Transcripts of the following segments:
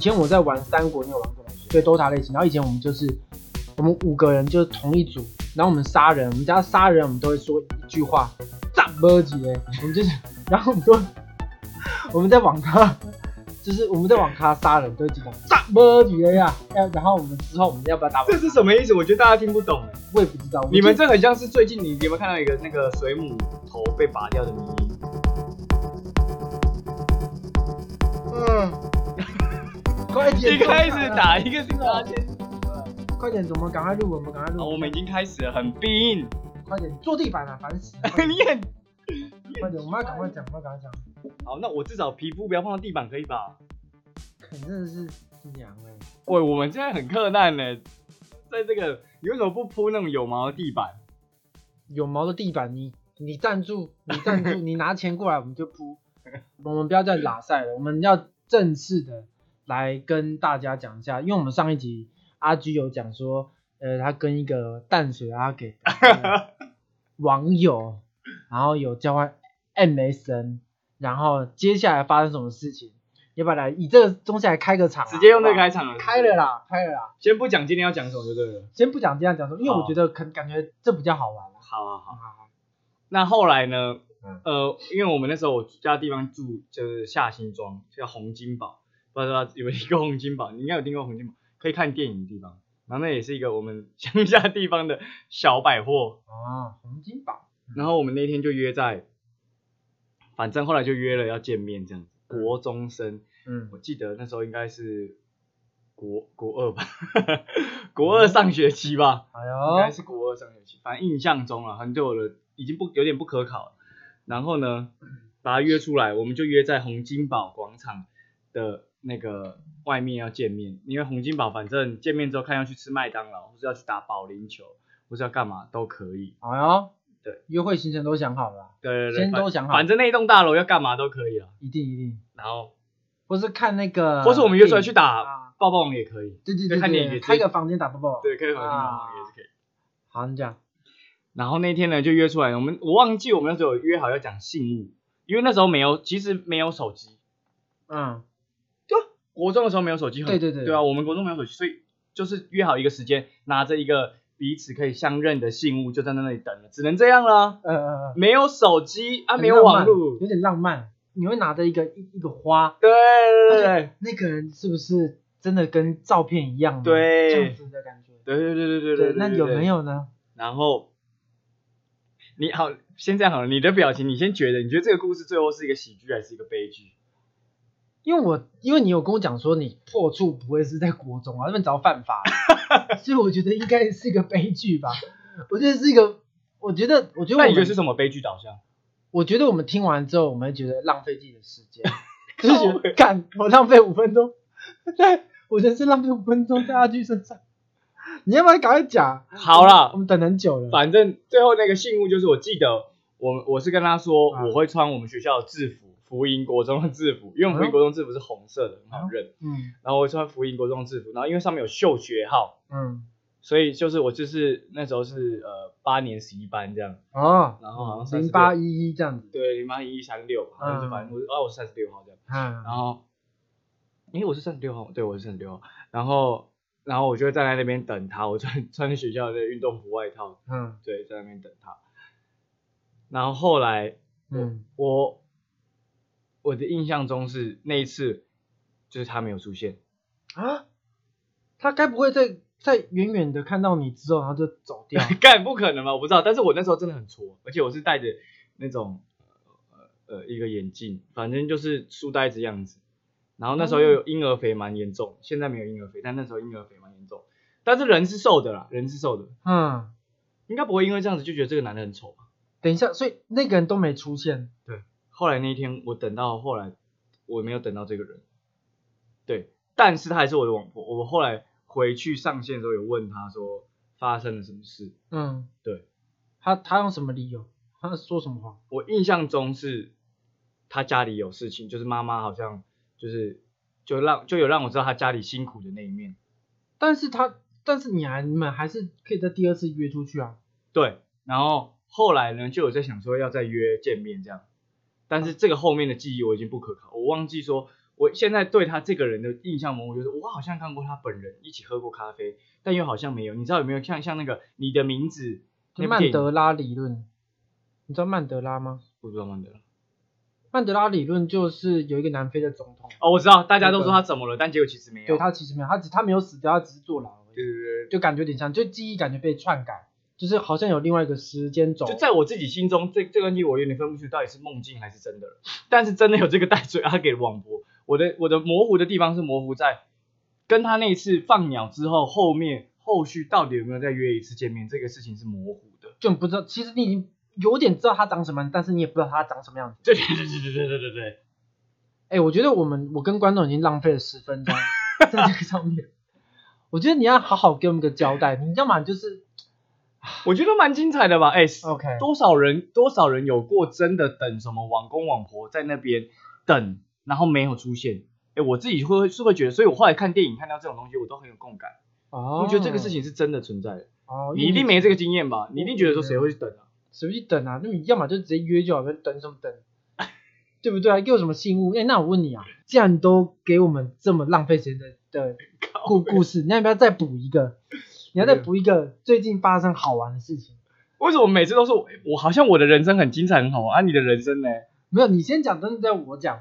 以前我在玩三国，你有玩过吗？对，DOTA 类型。然后以前我们就是我们五个人就是同一组，然后我们杀人，我们家杀人我们都会说一句话，炸波几嘞，我们就是，然后我们都我们在网咖，就是我们在网咖杀人都会记得炸波几嘞呀，然后我们之后我们要不要打？这是什么意思？我觉得大家听不懂哎。我也不知道，你们这很像是最近你有没有看到一个那个水母头被拔掉的迷因？嗯，快点，一开始打一个是八千，快点，我们赶快录，我们赶快录。我们已经开始了，很冰。快点坐地板啊，烦死！你很，快点，我们要赶快讲，我们要赶快讲。好，那我至少皮肤不要碰到地板，可以吧？肯真的是凉哎。喂，我们现在很困难呢，在这个。你为什么不铺那种有毛的地板？有毛的地板，你你赞助，你赞助，你拿钱过来，我们就铺。我们不要再拉赛了，我们要正式的来跟大家讲一下，因为我们上一集阿居有讲说，呃，他跟一个淡水阿给 网友，然后有交换 MSN，然后接下来发生什么事情？要不要来以这个东西来开个场？直接用这个开场了。开了啦，开了啦。先不讲今天要讲什么就对了。先不讲今天要讲什么，因为我觉得可感觉这比较好玩。好好好好好。那后来呢？呃，因为我们那时候我家地方住就是下新庄，叫洪金宝，不知道有一个洪金宝，你应该有听过洪金宝，可以看电影的地方。然后那也是一个我们乡下地方的小百货。啊，洪金宝。然后我们那天就约在，反正后来就约了要见面这样子。国中生，嗯，我记得那时候应该是国国二吧，国二上学期吧，哎呦，应该是国二上学期，反正印象中啊，很久了，已经不有点不可考。然后呢，把他约出来，我们就约在洪金宝广场的那个外面要见面，因为洪金宝反正见面之后看要去吃麦当劳，或是要去打保龄球，或是要干嘛都可以。哎呦。对，约会行程都想好了，对对对，先都想好，反正那栋大楼要干嘛都可以啊，一定一定。然后，或是看那个，或是我们约出来去打抱抱网也可以，对对对，看电影，开个房间打抱抱，对，开个房间打抱抱也是可以。好，你讲。然后那天呢就约出来，我们我忘记我们那时候有约好要讲信物，因为那时候没有，其实没有手机，嗯，对，国中的时候没有手机，对对对，对啊，我们国中没有手机，所以就是约好一个时间，拿着一个。彼此可以相认的信物就在那里等了，只能这样了。嗯嗯嗯，没有手机啊，没有网络，有点浪漫。你会拿着一个一一个花，对对对，那个人是不是真的跟照片一样？对，这样子的感觉。对对对对对对。那有没有呢？然后，你好，先这样好了。你的表情，你先觉得，你觉得这个故事最后是一个喜剧还是一个悲剧？因为我因为你有跟我讲说你破处不会是在国中啊，那边早犯法，所以我觉得应该是一个悲剧吧。我觉得是一个，我觉得我觉得那你觉得是什么悲剧导向？我觉得我们听完之后，我们会觉得浪费自己的时间，就是觉得干我浪费五分钟，对我人生浪费五分钟在阿居身上。你要不要赶快讲？好了，我们等很久了。反正最后那个信物就是我记得我我是跟他说我会穿我们学校的制服。福音国中的制服，因为福音国中制服是红色的，很好认。嗯，然后我穿福音国中制服，然后因为上面有秀学号，嗯，所以就是我就是那时候是呃八年十一班这样。哦，然后好像零八一一这样子。对，零八一一三六，好像是反正我哦我是三十六号这样。嗯，然后，因为我是三十六号，对我是三十六号，然后然后我就站在那边等他，我穿 穿学校的运动服外套，嗯，对，在那边等他。然后后来，嗯，我。我的印象中是那一次，就是他没有出现啊，他该不会在在远远的看到你之后，然后就走掉？干不可能吧？我不知道，但是我那时候真的很挫，而且我是戴着那种呃呃一个眼镜，反正就是书呆子样子。然后那时候又有婴儿肥，蛮严重。现在没有婴儿肥，但那时候婴儿肥蛮严重。但是人是瘦的啦，人是瘦的。嗯，应该不会因为这样子就觉得这个男的很丑吧？等一下，所以那个人都没出现。对。后来那一天，我等到后来，我没有等到这个人，对，但是他还是我的网婆。我后来回去上线的时候，有问他说发生了什么事。嗯，对，他他用什么理由？他说什么话？我印象中是他家里有事情，就是妈妈好像就是就让就有让我知道他家里辛苦的那一面。但是他但是你还你们还是可以在第二次约出去啊？对，然后后来呢，就有在想说要再约见面这样。但是这个后面的记忆我已经不可靠，我忘记说我现在对他这个人的印象模糊，就是我好像看过他本人，一起喝过咖啡，但又好像没有。你知道有没有像像那个你的名字？曼德拉理论，你知道曼德拉吗？不知道曼德拉。曼德拉理论就是有一个南非的总统。哦，我知道，大家都说他怎么了，但结果其实没有。对他其实没有，他只他没有死掉，他只是坐牢。对对对，就感觉有点像，就记忆感觉被篡改，就是好像有另外一个时间轴。就在我自己心中，这这段记忆我有点分不出到底是梦境还是真的了。但是真的有这个带罪阿给网博，我的我的模糊的地方是模糊在跟他那次放鸟之后，后面后续到底有没有再约一次见面，这个事情是模糊的，就不知道。其实你已经有点知道他长什么，但是你也不知道他长什么样子。对对对对对对对对。哎，我觉得我们我跟观众已经浪费了十分钟 在这个上面。我觉得你要好好给我们个交代，你要么就是，我觉得蛮精彩的吧。哎，OK，多少人多少人有过真的等什么网公网婆在那边等，然后没有出现。哎，我自己会是会觉得，所以我后来看电影看到这种东西，我都很有共感。哦，我觉得这个事情是真的存在的。哦，你一定没这个经验吧？你一定觉得说谁会去等啊？谁会去等啊？那你要么就直接约就好，跟等什么等？对不对啊？给我什么信物？哎，那我问你啊，既然都给我们这么浪费时间的的。故故事，你要不要再补一个？你要再补一个最近发生好玩的事情？为什么每次都是我？我好像我的人生很精彩很好玩，啊，你的人生呢？没有，你先讲，真的在我讲。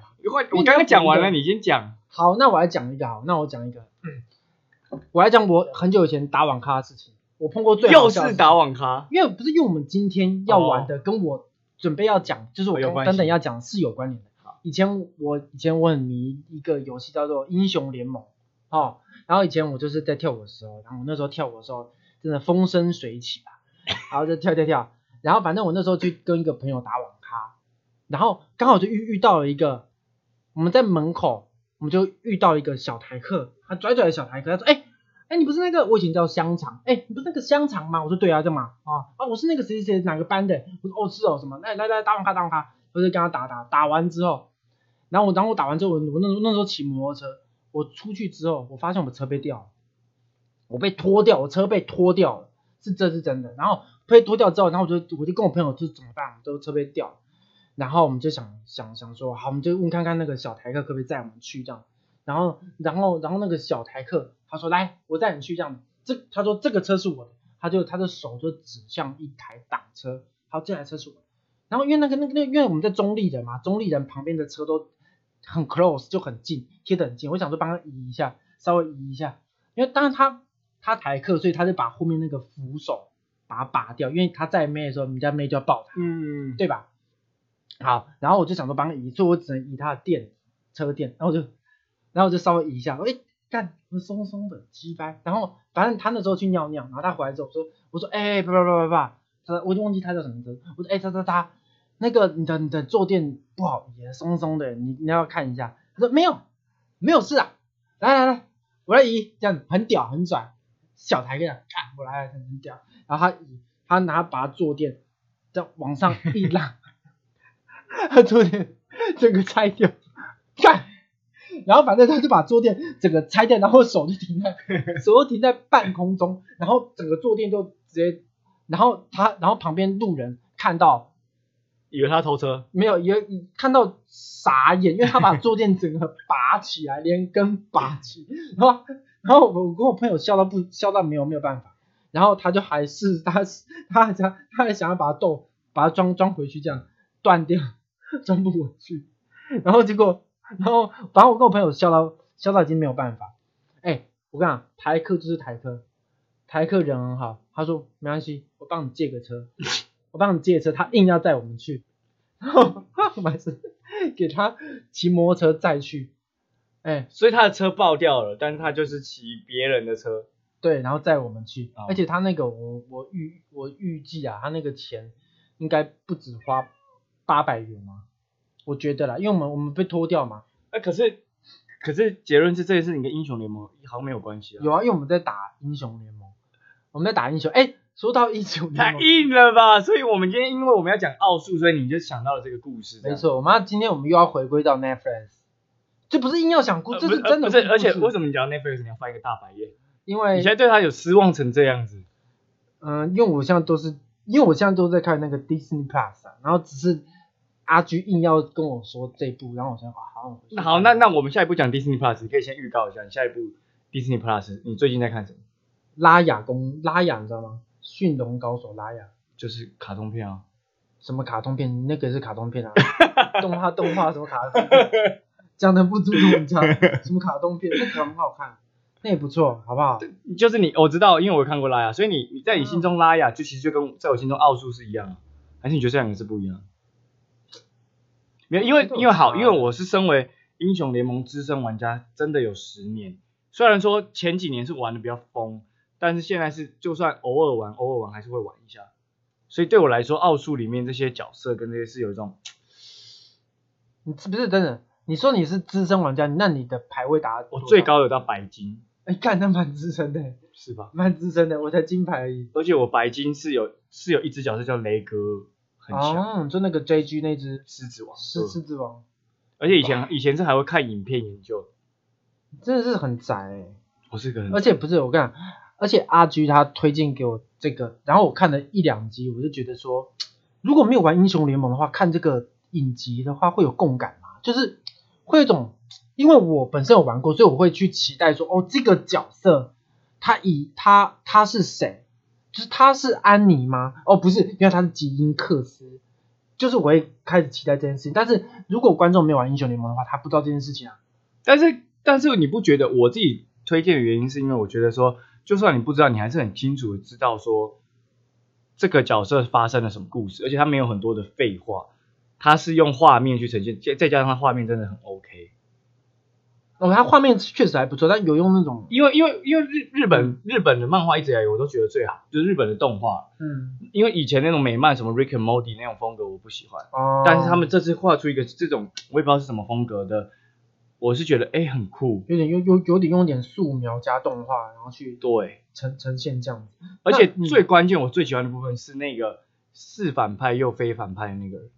我刚刚讲完了，你先讲。好，那我来讲一个。好，那我讲一个。嗯我来讲我很久以前打网咖的事情。我碰过最又是打网咖，因为不是因为我们今天要玩的，跟我准备要讲，就是我等等要讲是有关联的。以前我以前我很迷一个游戏叫做英雄联盟，哦。然后以前我就是在跳舞的时候，然后我那时候跳舞的时候真的风生水起啊，然后就跳跳跳，然后反正我那时候去跟一个朋友打网咖，然后刚好就遇遇到了一个，我们在门口，我们就遇到一个小台客，他拽拽的小台客，他说，哎哎你不是那个我以前叫香肠，哎你不是那个香肠吗？我说对啊，这嘛啊啊我是那个谁谁谁哪个班的，我说哦是哦什么，来来来打网咖打网咖，我就跟他打打打完之后，然后我然后我打完之后我我那那时候骑摩托车。我出去之后，我发现我的车被掉了，我被拖掉，我车被拖掉了，是这是真的。然后被拖掉之后，然后我就我就跟我朋友就怎么办？都车被掉，然后我们就想想想说，好，我们就问看看那个小台客可不可以载我们去这样。然后然后然后那个小台客他说来，我载你去这样。这他说这个车是我的，他就他的手就指向一台挡车，好，这台车是我。然后因为那个那个那因为我们在中立人嘛，中立人旁边的车都。很 close 就很近，贴得很近。我想说帮他移一下，稍微移一下，因为当然他他台客，所以他就把后面那个扶手把它拔掉，因为他在妹的时候，人家妹就要抱他，嗯，对吧？好，然后我就想说帮他移，所以我只能移他的垫车垫，然后就然后我就稍微移一下，哎，干，松松的，鸡掰。然后反正他那时候去尿尿，然后他回来之后说，我说，哎，不不不不不，他我就忘记他叫什么名字，我说，哎，他他他。那个你的你的坐垫不好，也松松的，你你要看一下。他说没有，没有事啊。来来来，我来移，这样子很屌很拽，小台这样，看我来很屌。然后他，他拿把坐垫再往上一拉，他坐垫整个拆掉，干。然后反正他就把坐垫整个拆掉，然后手就停在手就停在半空中，然后整个坐垫就直接，然后他然后旁边路人看到。以为他偷车，没有，以为看到傻眼，因为他把坐垫整个拔起来，连根拔起，然后，然后我跟我朋友笑到不笑到没有没有办法，然后他就还是他他还想他还想要把它逗把它装装回去，这样断掉装不回去，然后结果然后反正我跟我朋友笑到笑到已经没有办法，哎，我跟你讲，台客就是台客，台客人很好，他说没关系，我帮你借个车。我帮你借车，他硬要载我们去，然后 我还是 给他骑摩托车载去，哎，所以他的车爆掉了，但是他就是骑别人的车，对，然后载我们去，而且他那个我我预我预计啊，他那个钱应该不止花八百元吗？我觉得啦，因为我们我们被拖掉嘛，哎，可是可是结论是这一次你跟英雄联盟好像没有关系啊，有啊，因为我们在打英雄联盟，我们在打英雄，哎。说到英雄太硬了吧？所以我们今天因为我们要讲奥数，所以你就想到了这个故事。没错，我们要今天我们又要回归到 Netflix，这不是硬要想故，这是真的。不是，而且为什么你讲 Netflix 你要翻一个大白眼？因为你现在对他有失望成这样子。嗯，因为我现在都是，因为我现在都在看那个 Disney Plus，然后只是阿居硬要跟我说这部，然后我说好，那好，那那我们下一步讲 Disney Plus，你可以先预告一下，你下一步 Disney Plus 你最近在看什么？拉雅公拉雅，你知道吗？驯龙高手拉雅，就是卡通片啊。什么卡通片？那个是卡通片啊，动画动画什么卡通？讲的不足懂讲什么卡通片？那很好看，那也不错，好不好？就是你，我知道，因为我看过拉雅，所以你你在你心中拉雅，就其实就跟在我心中奥数是一样，还是你觉得这两个是不一样？没有，因为因为好，因为我是身为英雄联盟资深玩家，真的有十年。虽然说前几年是玩的比较疯，但是现在是就算偶尔玩，偶尔玩还是会玩一下。所以对我来说，奥数里面这些角色跟这些是有一种，你是不是真的？你说你是资深玩家，那你的排位打我最高有到白金。哎，看那蛮资深的，是吧？蛮资深的，我才金牌而已。而且我白金是有是有一只角色叫雷哥。哦，就那个 JG 那只狮子王，是狮子王，而且以前以前是还会看影片研究，真的是很宅。我是个，而且不是我跟你讲，而且阿 G 他推荐给我这个，然后我看了一两集，我就觉得说，如果没有玩英雄联盟的话，看这个影集的话会有共感嘛？就是会有一种，因为我本身有玩过，所以我会去期待说，哦，这个角色他以他他是谁？就是他是安妮吗？哦，不是，因为他是吉因克斯。就是我会开始期待这件事情。但是如果观众没有玩英雄联盟的话，他不知道这件事情啊。但是，但是你不觉得我自己推荐的原因是因为我觉得说，就算你不知道，你还是很清楚的知道说这个角色发生了什么故事，而且他没有很多的废话，他是用画面去呈现，再再加上他画面真的很 OK。哦，他画面确实还不错，但有用那种，因为因为因为日日本日本的漫画一直以来我都觉得最好，就是日本的动画，嗯，因为以前那种美漫什么 Rick and Morty 那种风格我不喜欢，哦，但是他们这次画出一个这种我也不知道是什么风格的，我是觉得哎很酷，有点有有有点用点素描加动画，然后去对呈呈现这样子，而且最关键我最喜欢的部分是那个是反派又非反派的那个，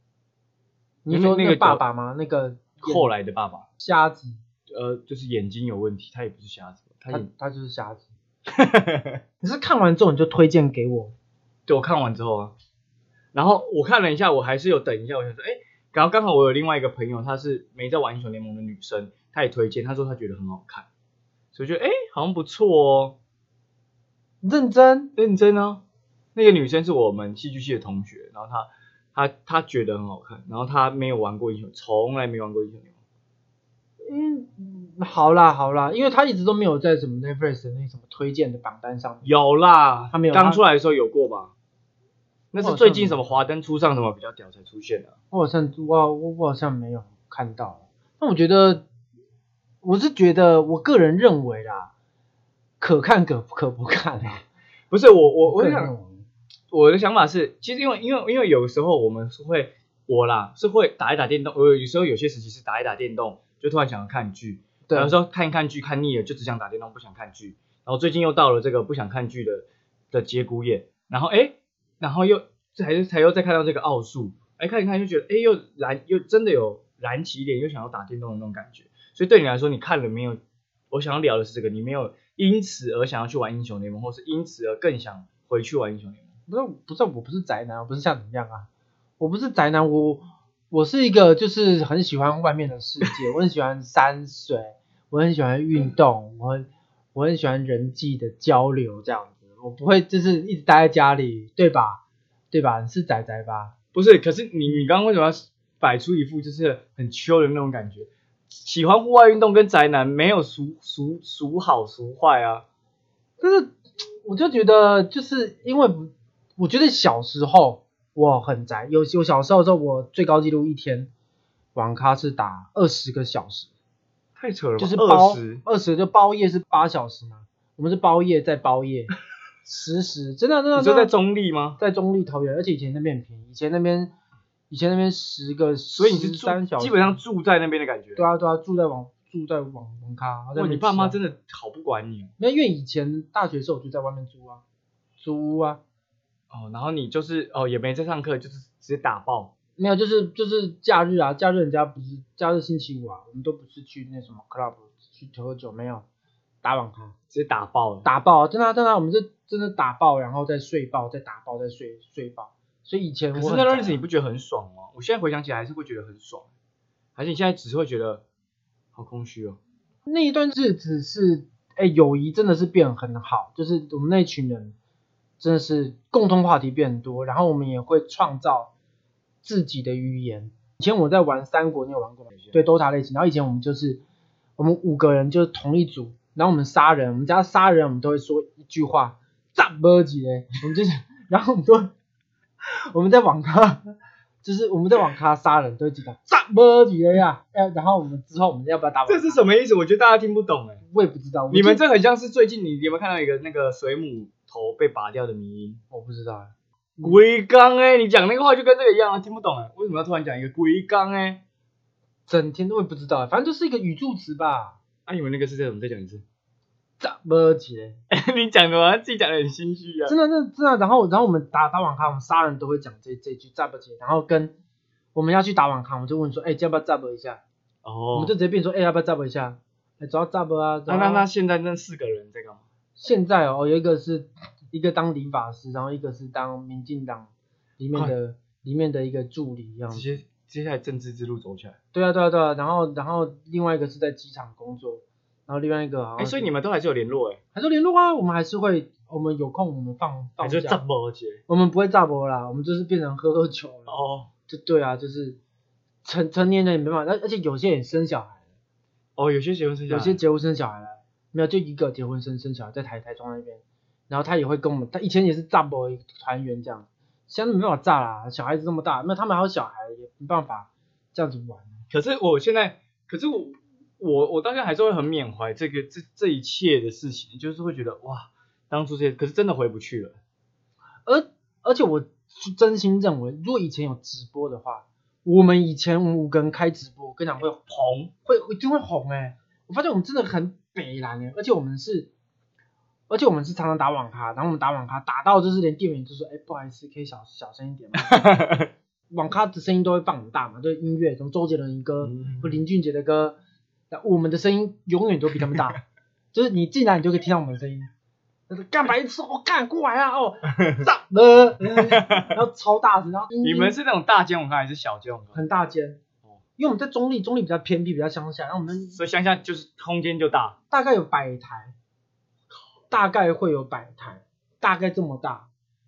你说那个爸爸吗？那个后来的爸爸瞎子。呃，就是眼睛有问题，他也不是瞎子，他他就是瞎子。你是看完之后你就推荐给我？对，我看完之后啊，然后我看了一下，我还是有等一下，我想说，哎，然后刚好我有另外一个朋友，她是没在玩英雄联盟的女生，她也推荐，她说她觉得很好看，所以觉得哎，好像不错哦。认真认真哦，那个女生是我们戏剧系的同学，然后她她她觉得很好看，然后她没有玩过英雄，从来没玩过英雄联盟。嗯，好啦好啦，因为她一直都没有在什么 Netflix 的那什么推荐的榜单上。有啦，她没有。刚出来的时候有过吧？那是最近什么华灯初上什么比较屌才出现的。我好像我我我好像没有看到。那我觉得，我是觉得我个人认为啦，可看可可不看。不是我我我想我的想法是，其实因为因为因为有时候我们是会我啦是会打一打电动，我有时候有些时期是打一打电动。就突然想要看剧，对有时候看一看剧看腻了，就只想打电动，不想看剧。然后最近又到了这个不想看剧的的节骨眼，然后哎，然后又才才又再看到这个奥数，哎看一看就觉得哎又燃又真的有燃起一点，又想要打电动的那种感觉。所以对你来说，你看了没有？我想要聊的是这个，你没有因此而想要去玩英雄联盟，或是因此而更想回去玩英雄联盟？不是不是，我不是宅男，我不是像你一样啊，我不是宅男，我。我是一个就是很喜欢外面的世界，我很喜欢山水，我很喜欢运动，我很我很喜欢人际的交流这样子，我不会就是一直待在家里，对吧？对吧？你是宅宅吧？不是，可是你你刚刚为什么要摆出一副就是很秋的那种感觉？喜欢户外运动跟宅男没有孰孰孰好孰坏啊？就是我就觉得就是因为我觉得小时候。我很宅，有有小时候的时候，我最高纪录一天网咖是打二十个小时，太扯了，就是包二十就包夜是八小时嘛，我们是包夜再包夜，实时真的真的。你说在中立吗？在中立桃园，而且以前那边很便宜，以前那边以前那边十个，所以你是三小，基本上住在那边的感觉。对啊对啊，住在网住在网网咖。哇，你爸妈真的好不管你。那因为以前大学时候我就在外面租啊，租啊。哦，然后你就是哦，也没在上课，就是直接打爆。没有，就是就是假日啊，假日人家不是假日星期五啊，我们都不是去那什么 club 去喝酒，没有打网咖，直接打爆了，打爆，真的真的，我们是真的打爆，然后再睡爆，再打爆，再睡睡爆，所以以前可是那段日子你不觉得很爽吗？我现在回想起来还是会觉得很爽，还是你现在只是会觉得好空虚哦？那一段日子是，哎，友谊真的是变很好，就是我们那群人真的是共同话题变多，然后我们也会创造自己的语言。以前我在玩三国，你有玩过吗？对，DOTA 类型。然后以前我们就是我们五个人就是同一组，然后我们杀人，我们家杀人我们都会说一句话，炸波几嘞，我们就是，然后我们都我们在网咖，就是我们在网咖杀人都会记得炸波几嘞呀，哎，然后我们之后我们要不要打？这是什么意思？我觉得大家听不懂哎，我也不知道。你们这很像是最近你有没有看到一个那个水母头被拔掉的迷音？我不知道。龟缸哎，你讲那个话就跟这个一样啊，听不懂哎，为什么要突然讲一个龟缸哎？整天都会不知道，反正就是一个语助词吧。啊，你们那个是这种，再讲一次。咋么接？你讲的嘛，自己讲的很心虚啊。真的，真的，真的。然后，然后我们打打网咖，我们杀人都会讲这这句炸不接。然后跟我们要去打网咖，我们就问说，哎，要不要炸不一下？哦。我们就直接变说，哎，要不要炸不一下？哎，主要炸不啊？那那那现在那四个人在干嘛？现在哦，有一个是一个当理发师，然后一个是当民进党里面的里面的一个助理，这样。接接下来政治之路走起来。对啊，对啊，对啊。然后，然后另外一个是在机场工作。然后另外一个，哎，所以你们都还是有联络哎，还是联络啊，我们还是会，我们有空我们放放假，炸波我们不会炸波啦，我们就是变成喝喝酒了，哦，就对啊，就是成成年人也没办法，而而且有些人生小孩了，哦，有些结婚生小孩，有些结婚生小孩了，没有就一个结婚生生小孩在台台中那边，然后他也会跟我们，他以前也是炸波团员这样，现在没办法炸啦，小孩子这么大，那他们还有小孩也没办法这样子玩，可是我现在，可是我。我我当下还是会很缅怀这个这这一切的事情，就是会觉得哇，当初这些可是真的回不去了。而而且我真心认为，如果以前有直播的话，我们以前五个人开直播，跟你讲会红，会一定会红哎。我发现我们真的很北蓝哎，而且我们是，而且我们是常常打网咖，然后我们打网咖打到就是连店员就说，哎，不好意思，可以小小声一点吗？网咖的声音都会放很大嘛，就是音乐，什么周杰伦的歌或林俊杰的歌。我们的声音永远都比他们大，就是你进来你就可以听到我们的声音。就是干白痴，我干过来啊！哦，炸了，然后超大声，然后你们是那种大间网咖还是小间网咖？很大间，因为我们在中立，中立比较偏僻，比较乡下，然后我们所以乡下就是空间就大，大概有百台，大概会有百台，大概这么大。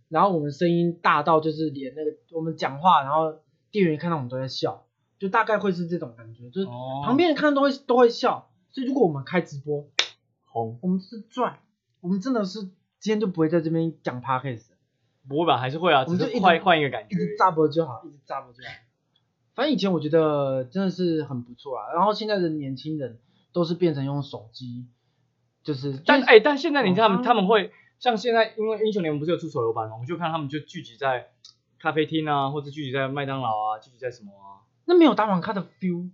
然后我们声音大到就是连那个我们讲话，然后店员看到我们都在笑。就大概会是这种感觉，就是旁边人看都会都会笑，所以如果我们开直播，红，我们是赚，我们真的是今天就不会在这边讲 podcast，不会吧？还是会啊，只是换换一个感觉，一直炸播就好，一直炸播就好。反正以前我觉得真的是很不错啊，然后现在的年轻人都是变成用手机，就是，但哎，但现在你看他们他们会像现在，因为英雄联盟不是有出手游版吗？我们就看他们就聚集在咖啡厅啊，或者聚集在麦当劳啊，聚集在什么啊？那没有打网咖的 feel，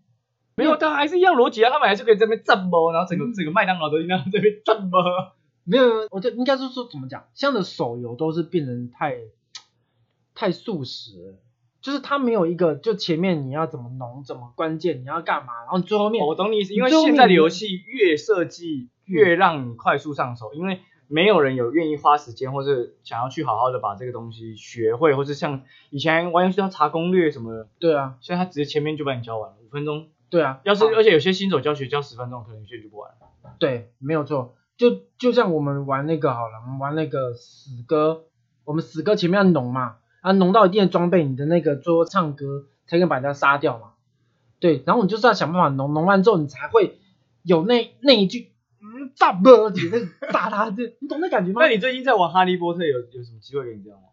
没有，但还是一样逻辑啊，他们还是可以在那边震波，然后整个整个麦当劳都应该在这边震波。没有，我就应该是说怎么讲，像的手游都是变成太太速食，就是它没有一个，就前面你要怎么弄，怎么关键你要干嘛，然后最后面我懂你意思，因为现在的游戏越设计越让你快速上手，因为。没有人有愿意花时间，或是想要去好好的把这个东西学会，或是像以前玩游戏要查攻略什么的。对啊，现在他直接前面就把你教完了，五分钟。对啊，要是而且有些新手教学教十分钟，可能有些就不玩了。对，没有错。就就像我们玩那个好了，我们玩那个死歌，我们死歌前面要农嘛，啊农到一定的装备，你的那个最后唱歌才能把人家杀掉嘛。对，然后你就是要想办法农，农完之后你才会有那那一句。炸波姐在炸他，这你懂那感觉吗？那你最近在玩哈利波特有有什么机会给你这样吗？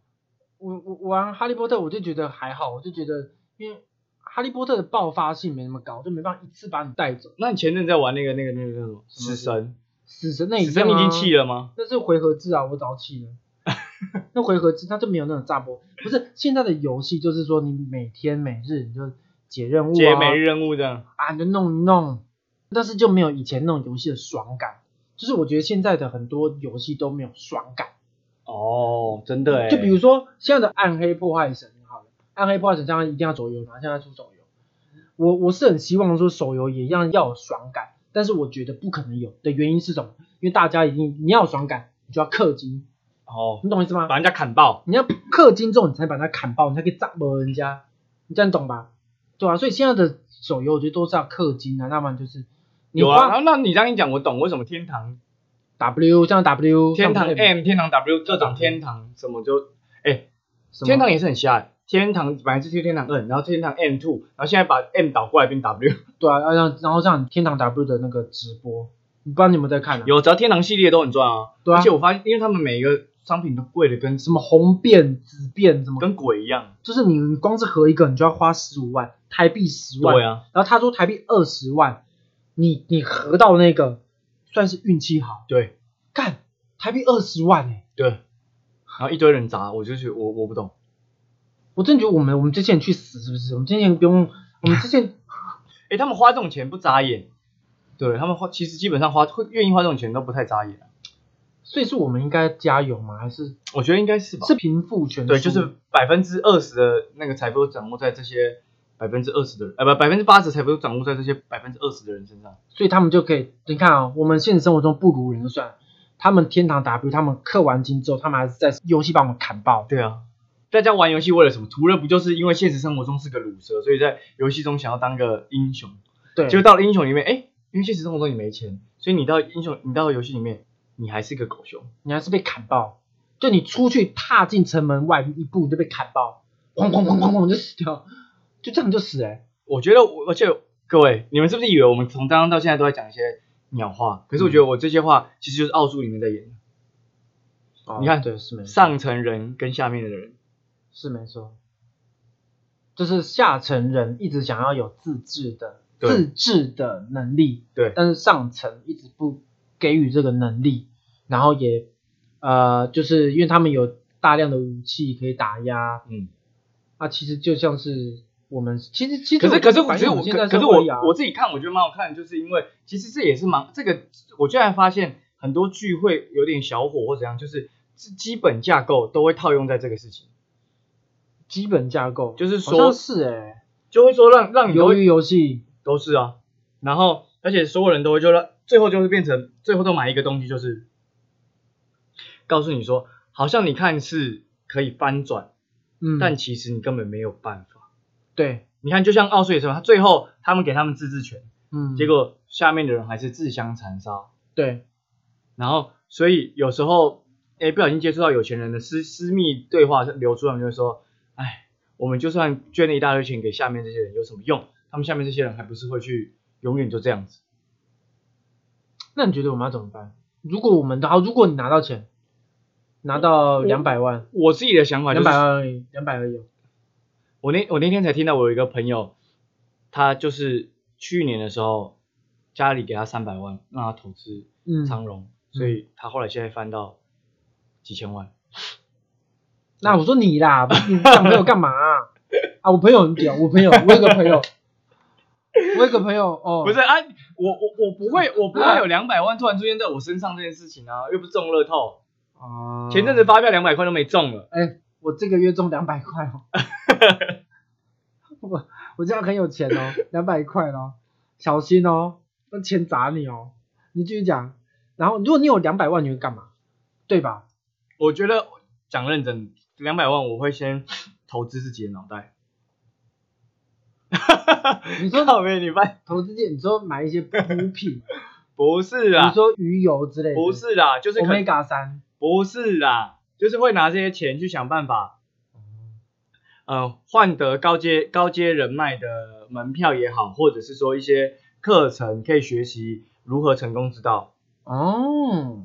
我我玩哈利波特我就觉得还好，我就觉得因为哈利波特的爆发性没那么高，就没办法一次把你带走。那你前阵在玩那个那个那个叫什么死神？死神那已经已经弃了吗？那是回合制啊，我早弃了。那回合制它就没有那种炸波，不是现在的游戏就是说你每天每日你就解任务啊，解每日任务这样啊，你就弄一弄，但是就没有以前那种游戏的爽感。就是我觉得现在的很多游戏都没有爽感哦，真的哎。就比如说现在的暗黑破坏神，好了，暗黑破坏神将来一定要手游嘛，现在出手游，我我是很希望说手游也一样要有爽感，但是我觉得不可能有的原因是什么？因为大家已经你要爽感，你就要氪金，哦，你懂我意思吗？把人家砍爆，你要氪金之后，你才把它砍爆，你才可以炸爆人家，你这样懂吧？对啊，所以现在的手游我觉得都是要氪金啊，要不然就是你有啊。花然后那你这样一讲，我懂为什么天堂、W 这样 W 天堂像 M、天堂 W 这种天堂什么就，哎，什么天堂也是很瞎的。天堂本来是天堂 N，然后天堂 M two，然后现在把 M 倒过来变 W。对啊，要让然后像天堂 W 的那个直播，不知道你有没有在看啊？有，只要天堂系列都很赚啊。对啊而且我发现，因为他们每一个商品都贵的跟什么红变、紫变，什么跟鬼一样。就是你光是合一个，你就要花十五万台币十万。对啊，然后他说台币二十万，你你合到那个算是运气好，对干台币二十万哎、对。然后一堆人砸，我就觉得我我不懂。我真的觉得我们我们这些人去死是不是？我们这些人不用，我们这些人 哎，他们花这种钱不眨眼。对他们花，其实基本上花会愿意花这种钱都不太眨眼啊。所以是我们应该加油吗？还是我觉得应该是吧。是贫富悬殊？对，就是百分之二十的那个财富都掌握在这些百分之二十的人，呃不，百分之八十财富都掌握在这些百分之二十的人身上。所以他们就可以，你看啊、我们现实生活中不如人就算了，他们天堂 W，他们氪完金之后，他们还是在游戏把我们砍爆。对啊，大家玩游戏为了什么？图了不就是因为现实生活中是个卤蛇，所以在游戏中想要当个英雄。对，结果到了英雄里面，哎，因为现实生活中你没钱，所以你到英雄，你到游戏里面，你还是个狗熊。你还是被砍爆。就你出去踏进城门外一步就被砍爆，哐哐哐哐哐就死掉，就这样就死哎、我觉得我，而且各位，你们是不是以为我们从刚刚到现在都在讲一些鸟话？可是我觉得我这些话其实就是奥数里面在演的。哦你看对，是没错，上层人跟下面的人，是没错，就是下层人一直想要有自制的自制的能力，对。但是上层一直不给予这个能力，然后也呃，就是因为他们有大量的武器可以打压，嗯，啊，其实就像是我们其实其实可是可是我觉得我可可是我我自己看我觉得蛮好看的，就是因为其实这也是蛮这个，我居然发现很多聚会有点小火或怎样，就是基基本架构都会套用在这个事情，基本架构就是说是哎、就会说让让鱿鱼游戏都是啊，然后而且所有人都会就让最后就会变成最后都买一个东西，就是告诉你说，好像你看是可以翻转，嗯，但其实你根本没有办法。对，你看，就像奥数也是嘛，他最后他们给他们自治权，嗯，结果下面的人还是自相残杀。对，然后，所以有时候，哎，不小心接触到有钱人的私私密对话流出来，就会说，哎，我们就算捐了一大堆钱给下面这些人，有什么用？他们下面这些人还不是会去永远就这样子？那你觉得我们要怎么办？如果我们的好，如果你拿到钱，拿到两百万，我自己的想法就两百，万而已，两百而已哦。我那我那天才听到我有一个朋友，他就是去年的时候，家里给他三百万让他投资嗯，长荣，所以他后来现在翻到几千万。那我说你啦，你讲朋友干嘛啊？啊，我朋友很屌，我朋友，我有个朋友，我有个朋友哦，不是啊，我我我不会，我不会有两百万突然出现在我身上这件事情啊，又不是中乐透，啊，前阵子发票两百块都没中了。哎，我这个月中两百块哦，我我这样很有钱哦，两百块哦，小心哦，那钱砸你哦。你继续讲，然后如果你有两百万，你会干嘛？对吧？我觉得讲认真，两百万我会先投资自己的脑袋。你说靠没你办？投资界，你说买一些补品，不是比啦如，说鱼油之类的，不是啦，就是可 omega 三，不是啦，就是会拿这些钱去想办法，呃，换得高阶高阶人脉的门票也好，或者是说一些课程可以学习如何成功之道。哦，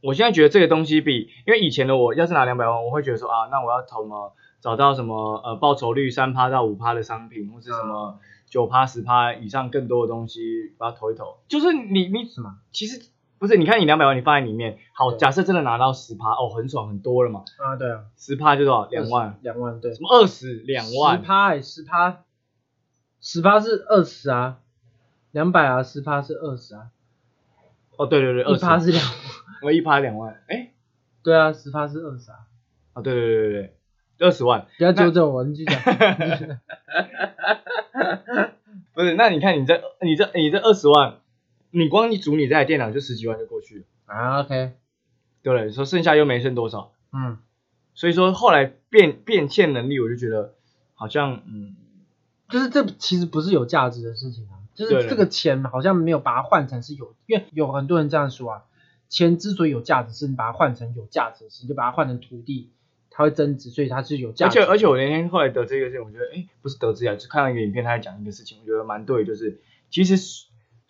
我现在觉得这个东西比，因为以前的我要是拿两百万，我会觉得说啊，那我要投什么，找到什么呃报酬率三趴到五趴的商品，或是什么九趴十趴以上更多的东西，把它投一投。就是你你什么？其实不是，你看你两百万你放在里面，好，对假设真的拿到十趴，哦，很爽，很多了嘛，啊，对啊，十趴就多少？两万，，两万，对，什么二十？两万。十，趴哎，十趴，十趴是二十啊，两百啊，十趴是二十啊，哦，对对对，二一趴十，是两，我一趴两万，哎，对啊，十趴是二十啊，啊，对对对对对，二十万，不要纠正我，你继续讲，不是，那你看你这你这你这二十万，你光你组你这台电脑就十几万就过去了。啊，OK，对，说剩下又没剩多少，嗯，所以说后来变变现能力，我就觉得好像嗯，就是这其实不是有价值的事情啊，就是这个钱好像没有把它换成是有，因为有很多人这样说啊，钱之所以有价值，是你把它换成有价值的事，就把它换成土地。它会增值，所以它是有价。而且而且我那天后来得知一个事情，我觉得哎，不是得知啊，就看到一个影片，他在讲一个事情，我觉得蛮对，就是其实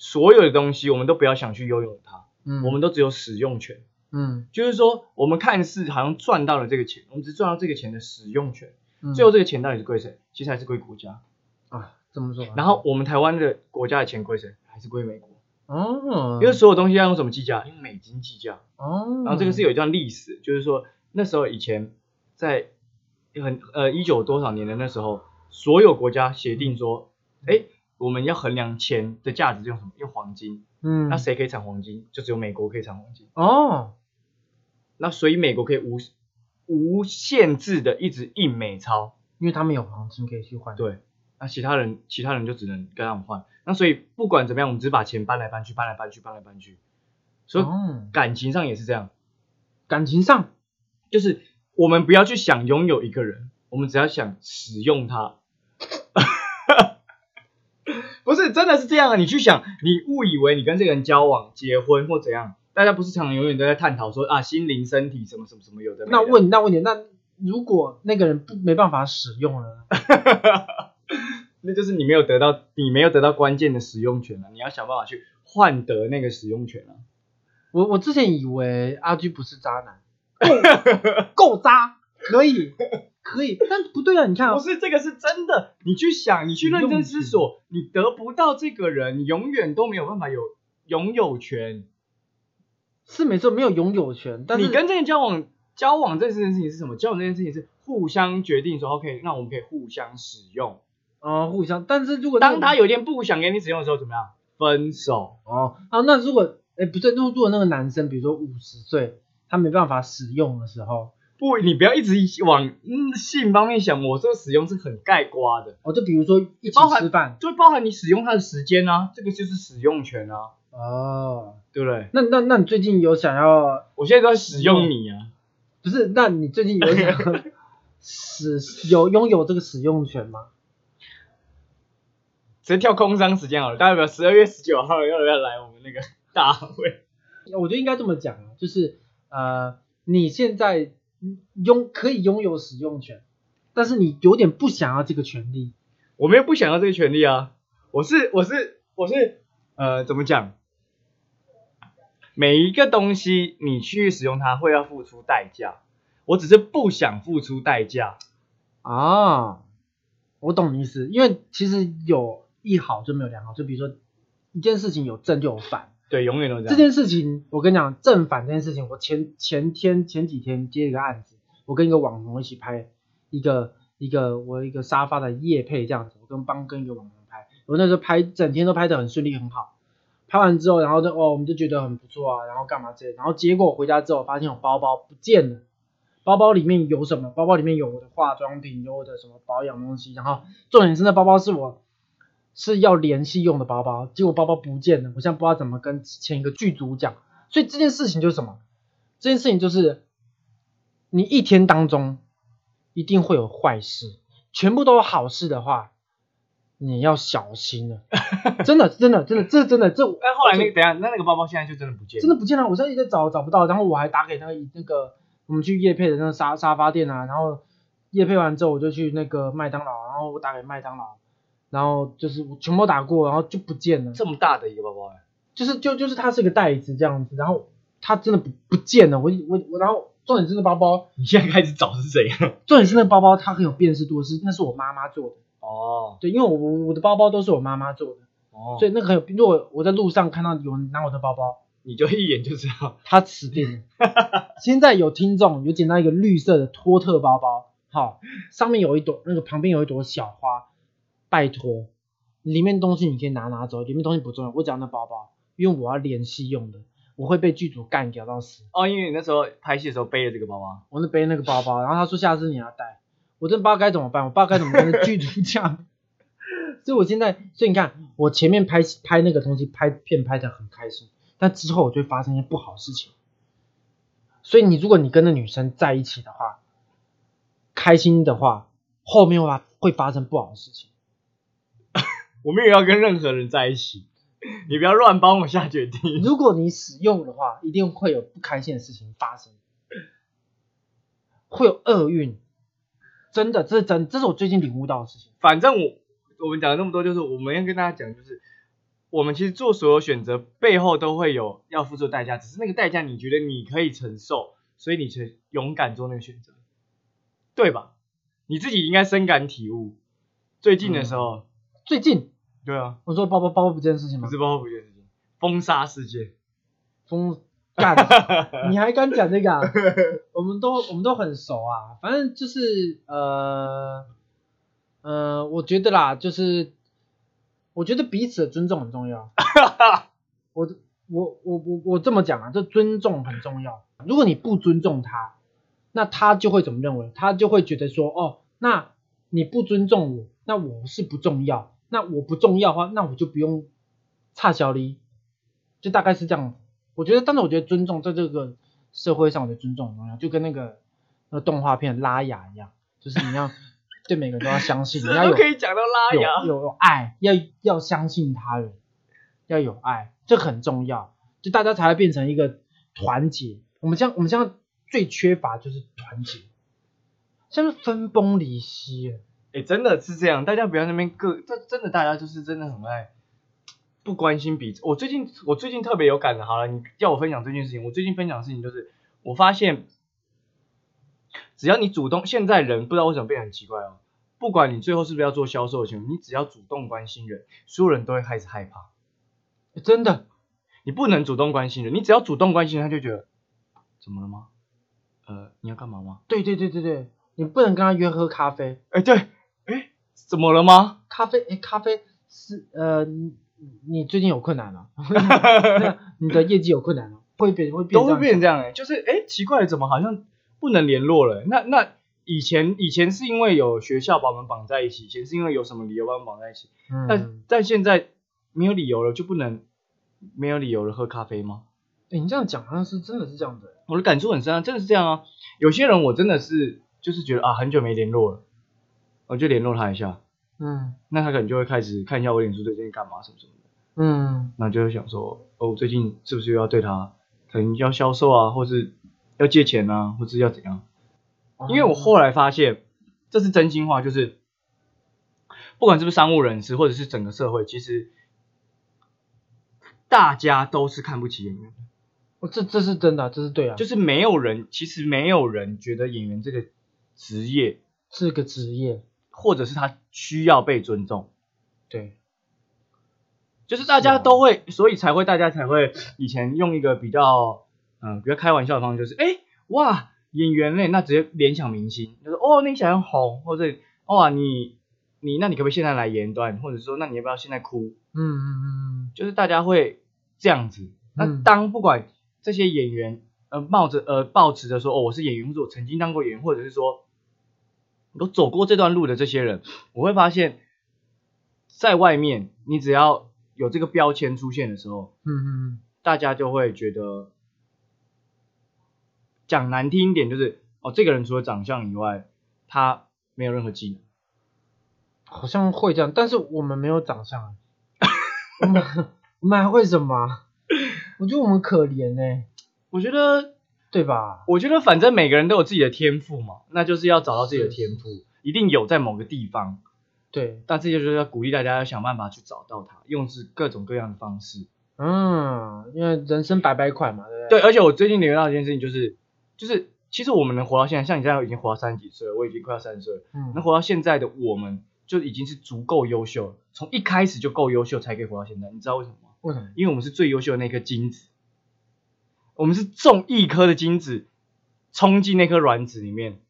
所有的东西，我们都不要想去拥有它，嗯，我们都只有使用权，嗯，就是说我们看似好像赚到了这个钱，我们只赚到这个钱的使用权，最后这个钱到底是归谁？其实还是归国家啊，这么说。然后我们台湾的国家的钱归谁？还是归美国？哦，因为所有东西要用什么计价？用美金计价。哦，然后这个是有一段历史，就是说那时候以前。在很呃一九多少年的那时候，所有国家协定说，哎，我们要衡量钱的价值用什么？用黄金。嗯。那谁可以产黄金？就只有美国可以产黄金。哦。那所以美国可以无无限制的一直印美钞，因为他们有黄金可以去换。对。那其他人其他人就只能跟他们换。那所以不管怎么样，我们只是把钱搬来搬去，搬来搬去，搬来搬去。所以感情上也是这样。感情上就是。我们不要去想拥有一个人，我们只要想使用他。不是，真的是这样啊！你去想，你误以为你跟这个人交往、结婚或怎样，大家不是常常永远都在探讨说啊，心灵、身体什么什么什么有的。那问那问题，那如果那个人不没办法使用了，那就是你没有得到，你没有得到关键的使用权了。你要想办法去换得那个使用权啊！我我之前以为阿居不是渣男。够渣，可以，可以，但不对啊！你看，不是这个是真的，你去想，你去认真思索，你得不到这个人，你永远都没有办法有拥有权。是没错，没有拥有权，但你跟这个交往，交往这件事情是什么？交往这件事情是互相决定说，OK，那我们可以互相使用，哦，互相。但是如果当他有一天不想给你使用的时候，怎么样？分手。哦，啊，那如果，哎，不对，如果那个男生，比如说五十岁。他没办法使用的时候，不，你不要一直往嗯性方面想。我这个使用是很盖瓜的，哦，就比如说一起吃饭，就包含你使用它的时间啊，这个就是使用权啊。哦，对不对？那那那你最近有想要？我现在都在使用你啊，不是？那你最近有想使 有拥有这个使用权吗？直接跳空商时间好了，大家不要十二月十九号要不要来我们那个大会？我觉得应该这么讲啊，就是。呃，你现在拥可以拥有使用权，但是你有点不想要这个权利。我没有不想要这个权利啊，我是我是我是呃，怎么讲？每一个东西你去使用它会要付出代价，我只是不想付出代价啊。我懂你意思，因为其实有一好就没有两好，就比如说一件事情有正就有反。对，永远都这样。这件事情，我跟你讲，正反这件事情，我前前天前几天接一个案子，我跟一个网红一起拍一个一个我一个沙发的夜配这样子，我跟帮跟一个网红拍，我那时候拍整天都拍的很顺利很好，拍完之后，然后就哦，我们就觉得很不错啊，然后干嘛这，然后结果回家之后发现我包包不见了，包包里面有什么？包包里面有我的化妆品，有我的什么保养东西，然后重点是那包包是我。是要联系用的包包，结果包包不见了，我现在不知道怎么跟前一个剧组讲，所以这件事情就是什么？这件事情就是你一天当中一定会有坏事，全部都有好事的话，你要小心了。真的，真的，真的，这真的这。哎，后来那等下那那个包包现在就真的不见了，真的不见了。我现在一直找找不到，然后我还打给那个那个我们去夜配的那个沙沙发店啊，然后夜配完之后我就去那个麦当劳，然后我打给麦当劳。然后就是我全部打过，然后就不见了。这么大的一个包包哎，就是就就是它是一个袋子这样子，然后它真的不不见了。我我我，然后重点是那包包，你现在开始找是谁样？重点是那包包它很有辨识度，是那是我妈妈做的。哦，对，因为我我的包包都是我妈妈做的。哦，所以那个很有，如果我在路上看到有人拿我的包包，你就一眼就知道他死定了。现在有听众有捡到一个绿色的托特包包，好，上面有一朵那个旁边有一朵小花。拜托，里面东西你可以拿拿走，里面东西不重要，我只要那包包，因为我要联系用的，我会被剧组干掉到死。哦，因为你那时候拍戏的时候背了这个包包，我是背那个包包，然后他说下次你要带，我真不知道该怎么办，我不知道该怎么跟剧组讲，所以我现在，所以你看，我前面拍拍那个东西拍片拍的很开心，但之后我就会发生一些不好事情，所以你如果你跟那女生在一起的话，开心的话，后面会会发生不好的事情。我没有要跟任何人在一起，你不要乱帮我下决定。如果你使用的话，一定会有不开心的事情发生，会有厄运。真的，这是真，这是我最近领悟到的事情。反正我我们讲了那么多，就是我们要跟大家讲，就是我们其实做所有选择背后都会有要付出代价，只是那个代价你觉得你可以承受，所以你才勇敢做那个选择，对吧？你自己应该深感体悟。最近的时候，最近。对啊，我说包包包包不见事情吗？不是包包不见事情，封杀事件，封干，你还敢讲这个？我们都我们都很熟啊，反正就是呃呃，我觉得啦，就是我觉得彼此的尊重很重要。我我我我我这么讲啊，这尊重很重要。如果你不尊重他，那他就会怎么认为？他就会觉得说，哦，那你不尊重我，那我是不重要。那我不重要的话，那我就不用差小离，就大概是这样。我觉得，但是我觉得尊重在这个社会上我的尊重很重要，就跟那个那个动画片拉雅一样，就是你要对每个人都要相信，你要有可以讲到拉雅，有有爱，要要相信他人，要有爱，这很重要，就大家才会变成一个团结。我们这样，我们现在最缺乏就是团结，像是分崩离析。哎，真的是这样，大家不要那边各，这真的大家就是真的很爱不关心彼此。我最近我最近特别有感的，好了，你叫我分享这件事情，我最近分享的事情就是，我发现只要你主动，现在人不知道为什么变得很奇怪哦，不管你最后是不是要做销售的你只要主动关心人，所有人都会开始害怕。真的，你不能主动关心人，你只要主动关心人他，就觉得怎么了吗？呃，你要干嘛吗？对对对对对，你不能跟他约喝咖啡。哎，对。哎，怎么了吗？咖啡，哎，咖啡是呃，你最近有困难了，你的业绩有困难了，会变会变都会变成这样哎，就是哎，奇怪，怎么好像不能联络了？那那以前以前是因为有学校把我们绑在一起，以前是因为有什么理由把我们绑在一起，但但现在没有理由了，就不能没有理由了喝咖啡吗？哎，你这样讲好像是真的是这样的，我的感触很深啊，真的是这样啊。有些人我真的是就是觉得啊，很久没联络了。我就联络他一下，嗯，那他可能就会开始看一下我脸书最近干嘛什么什么的，嗯，那就会想说，哦，最近是不是又要对他，可能要销售啊，或是要借钱啊，或是要怎样？因为我后来发现，这是真心话，就是不管是不是商务人士，或者是整个社会，其实大家都是看不起演员的。哦，这这是真的，这是对啊，就是没有人，其实没有人觉得演员这个职业是个职业。或者是他需要被尊重，对，就是大家都会，所以才会大家才会以前用一个比较嗯比较开玩笑的方式，就是哎哇演员嘞，那直接联想明星，就是哦你想要红，或者哇你你那你可不可以现在来演段，或者说那你要不要现在哭？嗯嗯嗯嗯，就是大家会这样子。那当不管这些演员呃冒着呃抱持着说哦我是演员，或者我曾经当过演员，或者是说。都走过这段路的这些人，我会发现，在外面，你只要有这个标签出现的时候，嗯嗯嗯，大家就会觉得，讲难听一点就是，哦，这个人除了长相以外，他没有任何技能，好像会这样，但是我们没有长相，我们我们还会什么？我觉得我们可怜呢，我觉得。对吧？我觉得反正每个人都有自己的天赋嘛，那就是要找到自己的天赋，一定有在某个地方。对，但这就是要鼓励大家要想办法去找到它，用是各种各样的方式。嗯，因为人生百百款嘛，对不对？对，而且我最近领悟到一件事情，就是就是其实我们能活到现在，像你这样已经活到三十几岁了，我已经快要三十岁了，嗯，能活到现在的我们就已经是足够优秀了，从一开始就够优秀才可以活到现在。你知道为什么吗？为什么？因为我们是最优秀的那颗精子。我们是种一颗的精子，冲进那颗卵子里面，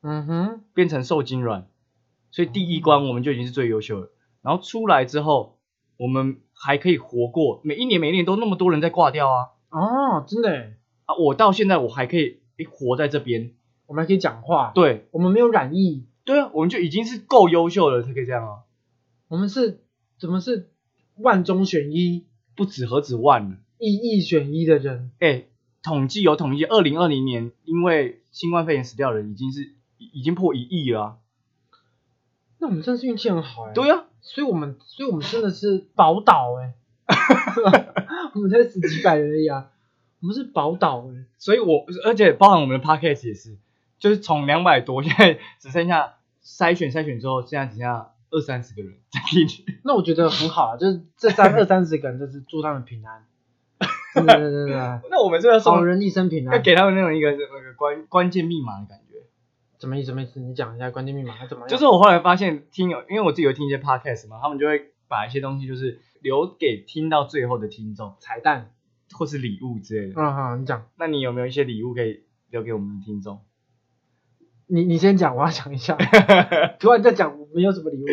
嗯哼，变成受精卵，所以第一关我们就已经是最优秀的。然后出来之后，我们还可以活过每一年，每一年都那么多人在挂掉啊！哦，真的啊！我到现在我还可以活在这边，我们还可以讲话，对，我们没有染疫，对啊，我们就已经是够优秀了才可以这样啊！我们是怎么是万中选一？不止何止万呢？一亿选一的人，哎，统计有统计，二零二零年因为新冠肺炎死掉的人已经是已经破一亿了。那我们真是运气很好哎。对啊，所以我们所以我们真的是宝岛哎。我们才死几百人而已啊，我们是宝岛哎。所以我而且包含我们的 podcast 也是，就是从两百多现在只剩下筛选筛选之后，现在只剩下二三十个人在进去。那我觉得很好啊，就是这三二三十个人就是祝他们平安。对对对对。那我们是要好人一生平安，要给他们那种一个那个关关键密码的感觉。什么意思？什么意思？你讲一下关键密码它怎么样？就是我后来发现听友，因为我自己有听一些 podcast 嘛，他们就会把一些东西就是留给听到最后的听众，彩蛋或是礼物之类的。嗯好，你讲。那你有没有一些礼物可以留给我们的听众？你你先讲，我要想一下。突然在讲，没有什么礼物。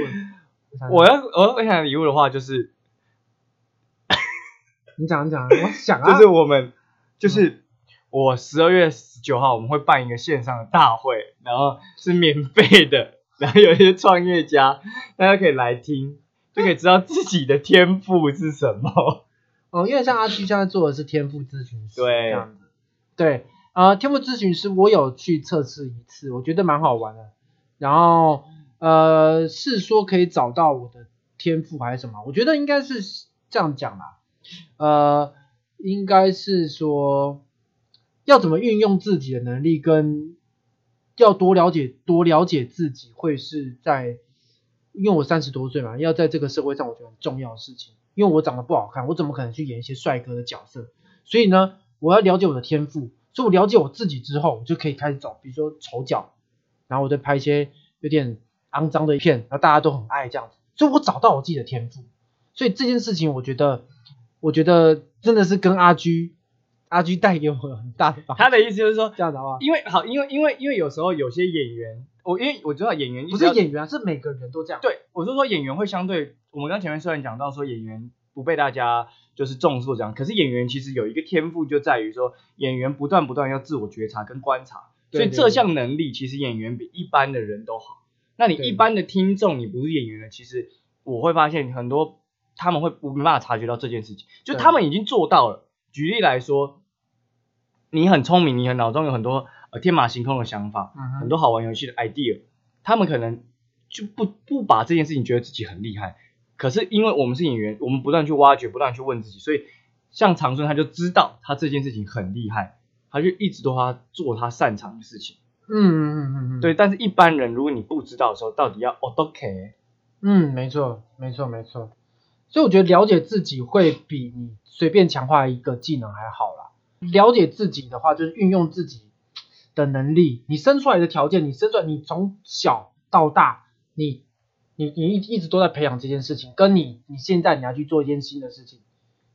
我要我要分享礼物的话，就是你讲你讲，我想啊，就是我们就是。我十二月十九号我们会办一个线上的大会，然后是免费的，然后有一些创业家，大家可以来听，就可以知道自己的天赋是什么。哦，因为像阿居现在做的是天赋咨询师，对，这样子。对，呃，天赋咨询师我有去测试一次，我觉得蛮好玩的。然后，呃，是说可以找到我的天赋还是什么？我觉得应该是这样讲啦，呃，应该是说。要怎么运用自己的能力，跟要多了解多了解自己，会是在因为我三十多岁嘛，要在这个社会上，我觉得很重要的事情。因为我长得不好看，我怎么可能去演一些帅哥的角色？所以呢，我要了解我的天赋。所以我了解我自己之后，我就可以开始找，比如说丑角，然后我再拍一些有点肮脏的片，然后大家都很爱这样子。所以我找到我自己的天赋。所以这件事情，我觉得，我觉得真的是跟阿居。阿居带给我很大的帮助。他的意思就是说这样子好因为好，因为因为因为有时候有些演员，我因为我知道演员不是演员，啊是每个人都这样。对，我是说演员会相对，我们刚前面虽然讲到说演员不被大家就是重视这样，可是演员其实有一个天赋就在于说演员不断不断要自我觉察跟观察，所以这项能力其实演员比一般的人都好。那你一般的听众你不是演员的，其实我会发现很多他们会没办法察觉到这件事情，就他们已经做到了。举例来说。你很聪明，你的脑中有很多呃天马行空的想法，很多好玩游戏的 idea，他们可能就不不把这件事情觉得自己很厉害，可是因为我们是演员，我们不断去挖掘，不断去问自己，所以像长春他就知道他这件事情很厉害，他就一直都他做他擅长的事情。嗯嗯嗯嗯，对，但是一般人如果你不知道的时候，到底要 OK？嗯，没错没错没错，所以我觉得了解自己会比你随便强化一个技能还好啦。了解自己的话，就是运用自己的能力。你生出来的条件，你生出来，你从小到大，你你你一一直都在培养这件事情，跟你你现在你要去做一件新的事情，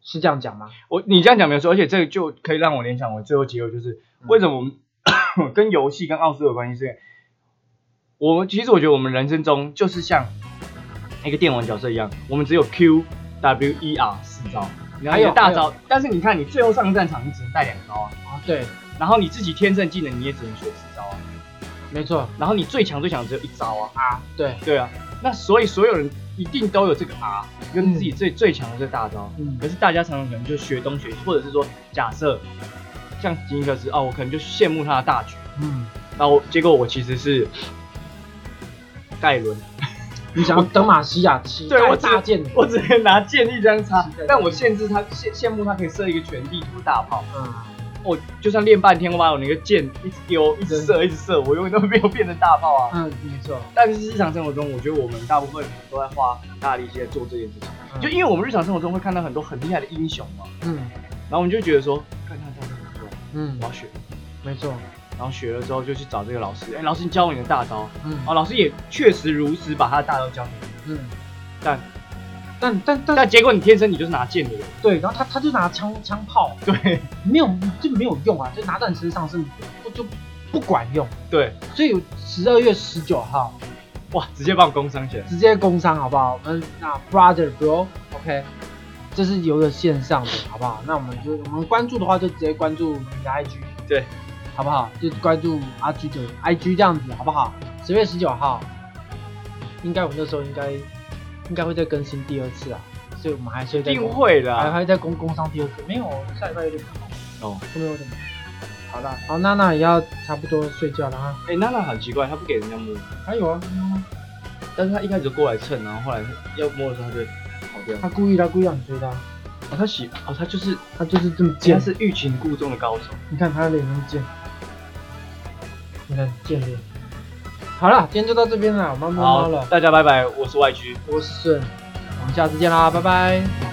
是这样讲吗？我你这样讲没有错，而且这个就可以让我联想，我最后结果就是为什么我们 跟游戏跟奥数有关系？是，我们其实我觉得我们人生中就是像一个电玩角色一样，我们只有 Q W E R 四招。还有大招，但是你看，你最后上战场，你只能带两招啊。啊，对。然后你自己天生技能，你也只能学四招啊。没错。然后你最强最强只有一招啊。啊，对。对啊。那所以所有人一定都有这个 R，跟自己最最强的这个大招。嗯。可是大家常常可能就学东学西，或者是说，假设像吉尼克斯哦，我可能就羡慕他的大局。嗯。然后结果我其实是盖伦。你想要德玛西亚七对我大剑，我只能拿剑一张插，但我限制他羡羡慕他可以射一个全地图大炮。嗯，我就算练半天，我把我那个剑一直丢，一直射，一直射，我永远都没有变成大炮啊。嗯，没错。但是日常生活中，我觉得我们大部分人都在花很大力气在做这件事情，就因为我们日常生活中会看到很多很厉害的英雄嘛。嗯，然后我们就觉得说，看他这样子很帅，嗯，我要学。没错。然后学了之后就去找这个老师，哎，老师你教我你的大招，嗯，哦，老师也确实如实把他的大招教给你，嗯，但但但但但结果你天生你就是拿剑的人，对，然后他他就拿枪枪炮，对，没有就没有用啊，就拿在你身上是不就不管用，对，所以十二月十九号，哇，直接帮我工商起来，直接工商好不好？我们那 brother bro，OK，这是有个线上的，好不好？那我们就我们关注的话就直接关注你的 IG，对。好不好？就关注阿 G 的 IG 这样子，好不好？十月十九号，应该我那时候应该应该会再更新第二次啊，所以我们还是一定会的，还会再工工商第二次，没有下礼拜有点忙哦，都没有什么。好啦，好，娜娜也要差不多睡觉了哈。哎，娜娜很奇怪，她不给人家摸。还有啊，但是她一开始就过来蹭，然后后来要摸的时候，她就跑掉。她故意，她故意让你追她。哦，她喜，哦，她就是，她就是这么贱，是欲擒故纵的高手。你看她脸那么贱，你看见面。好了，今天就到这边了，我们摸猫了。大家拜拜，我是 YG，我是顺，我们下次见啦，拜拜。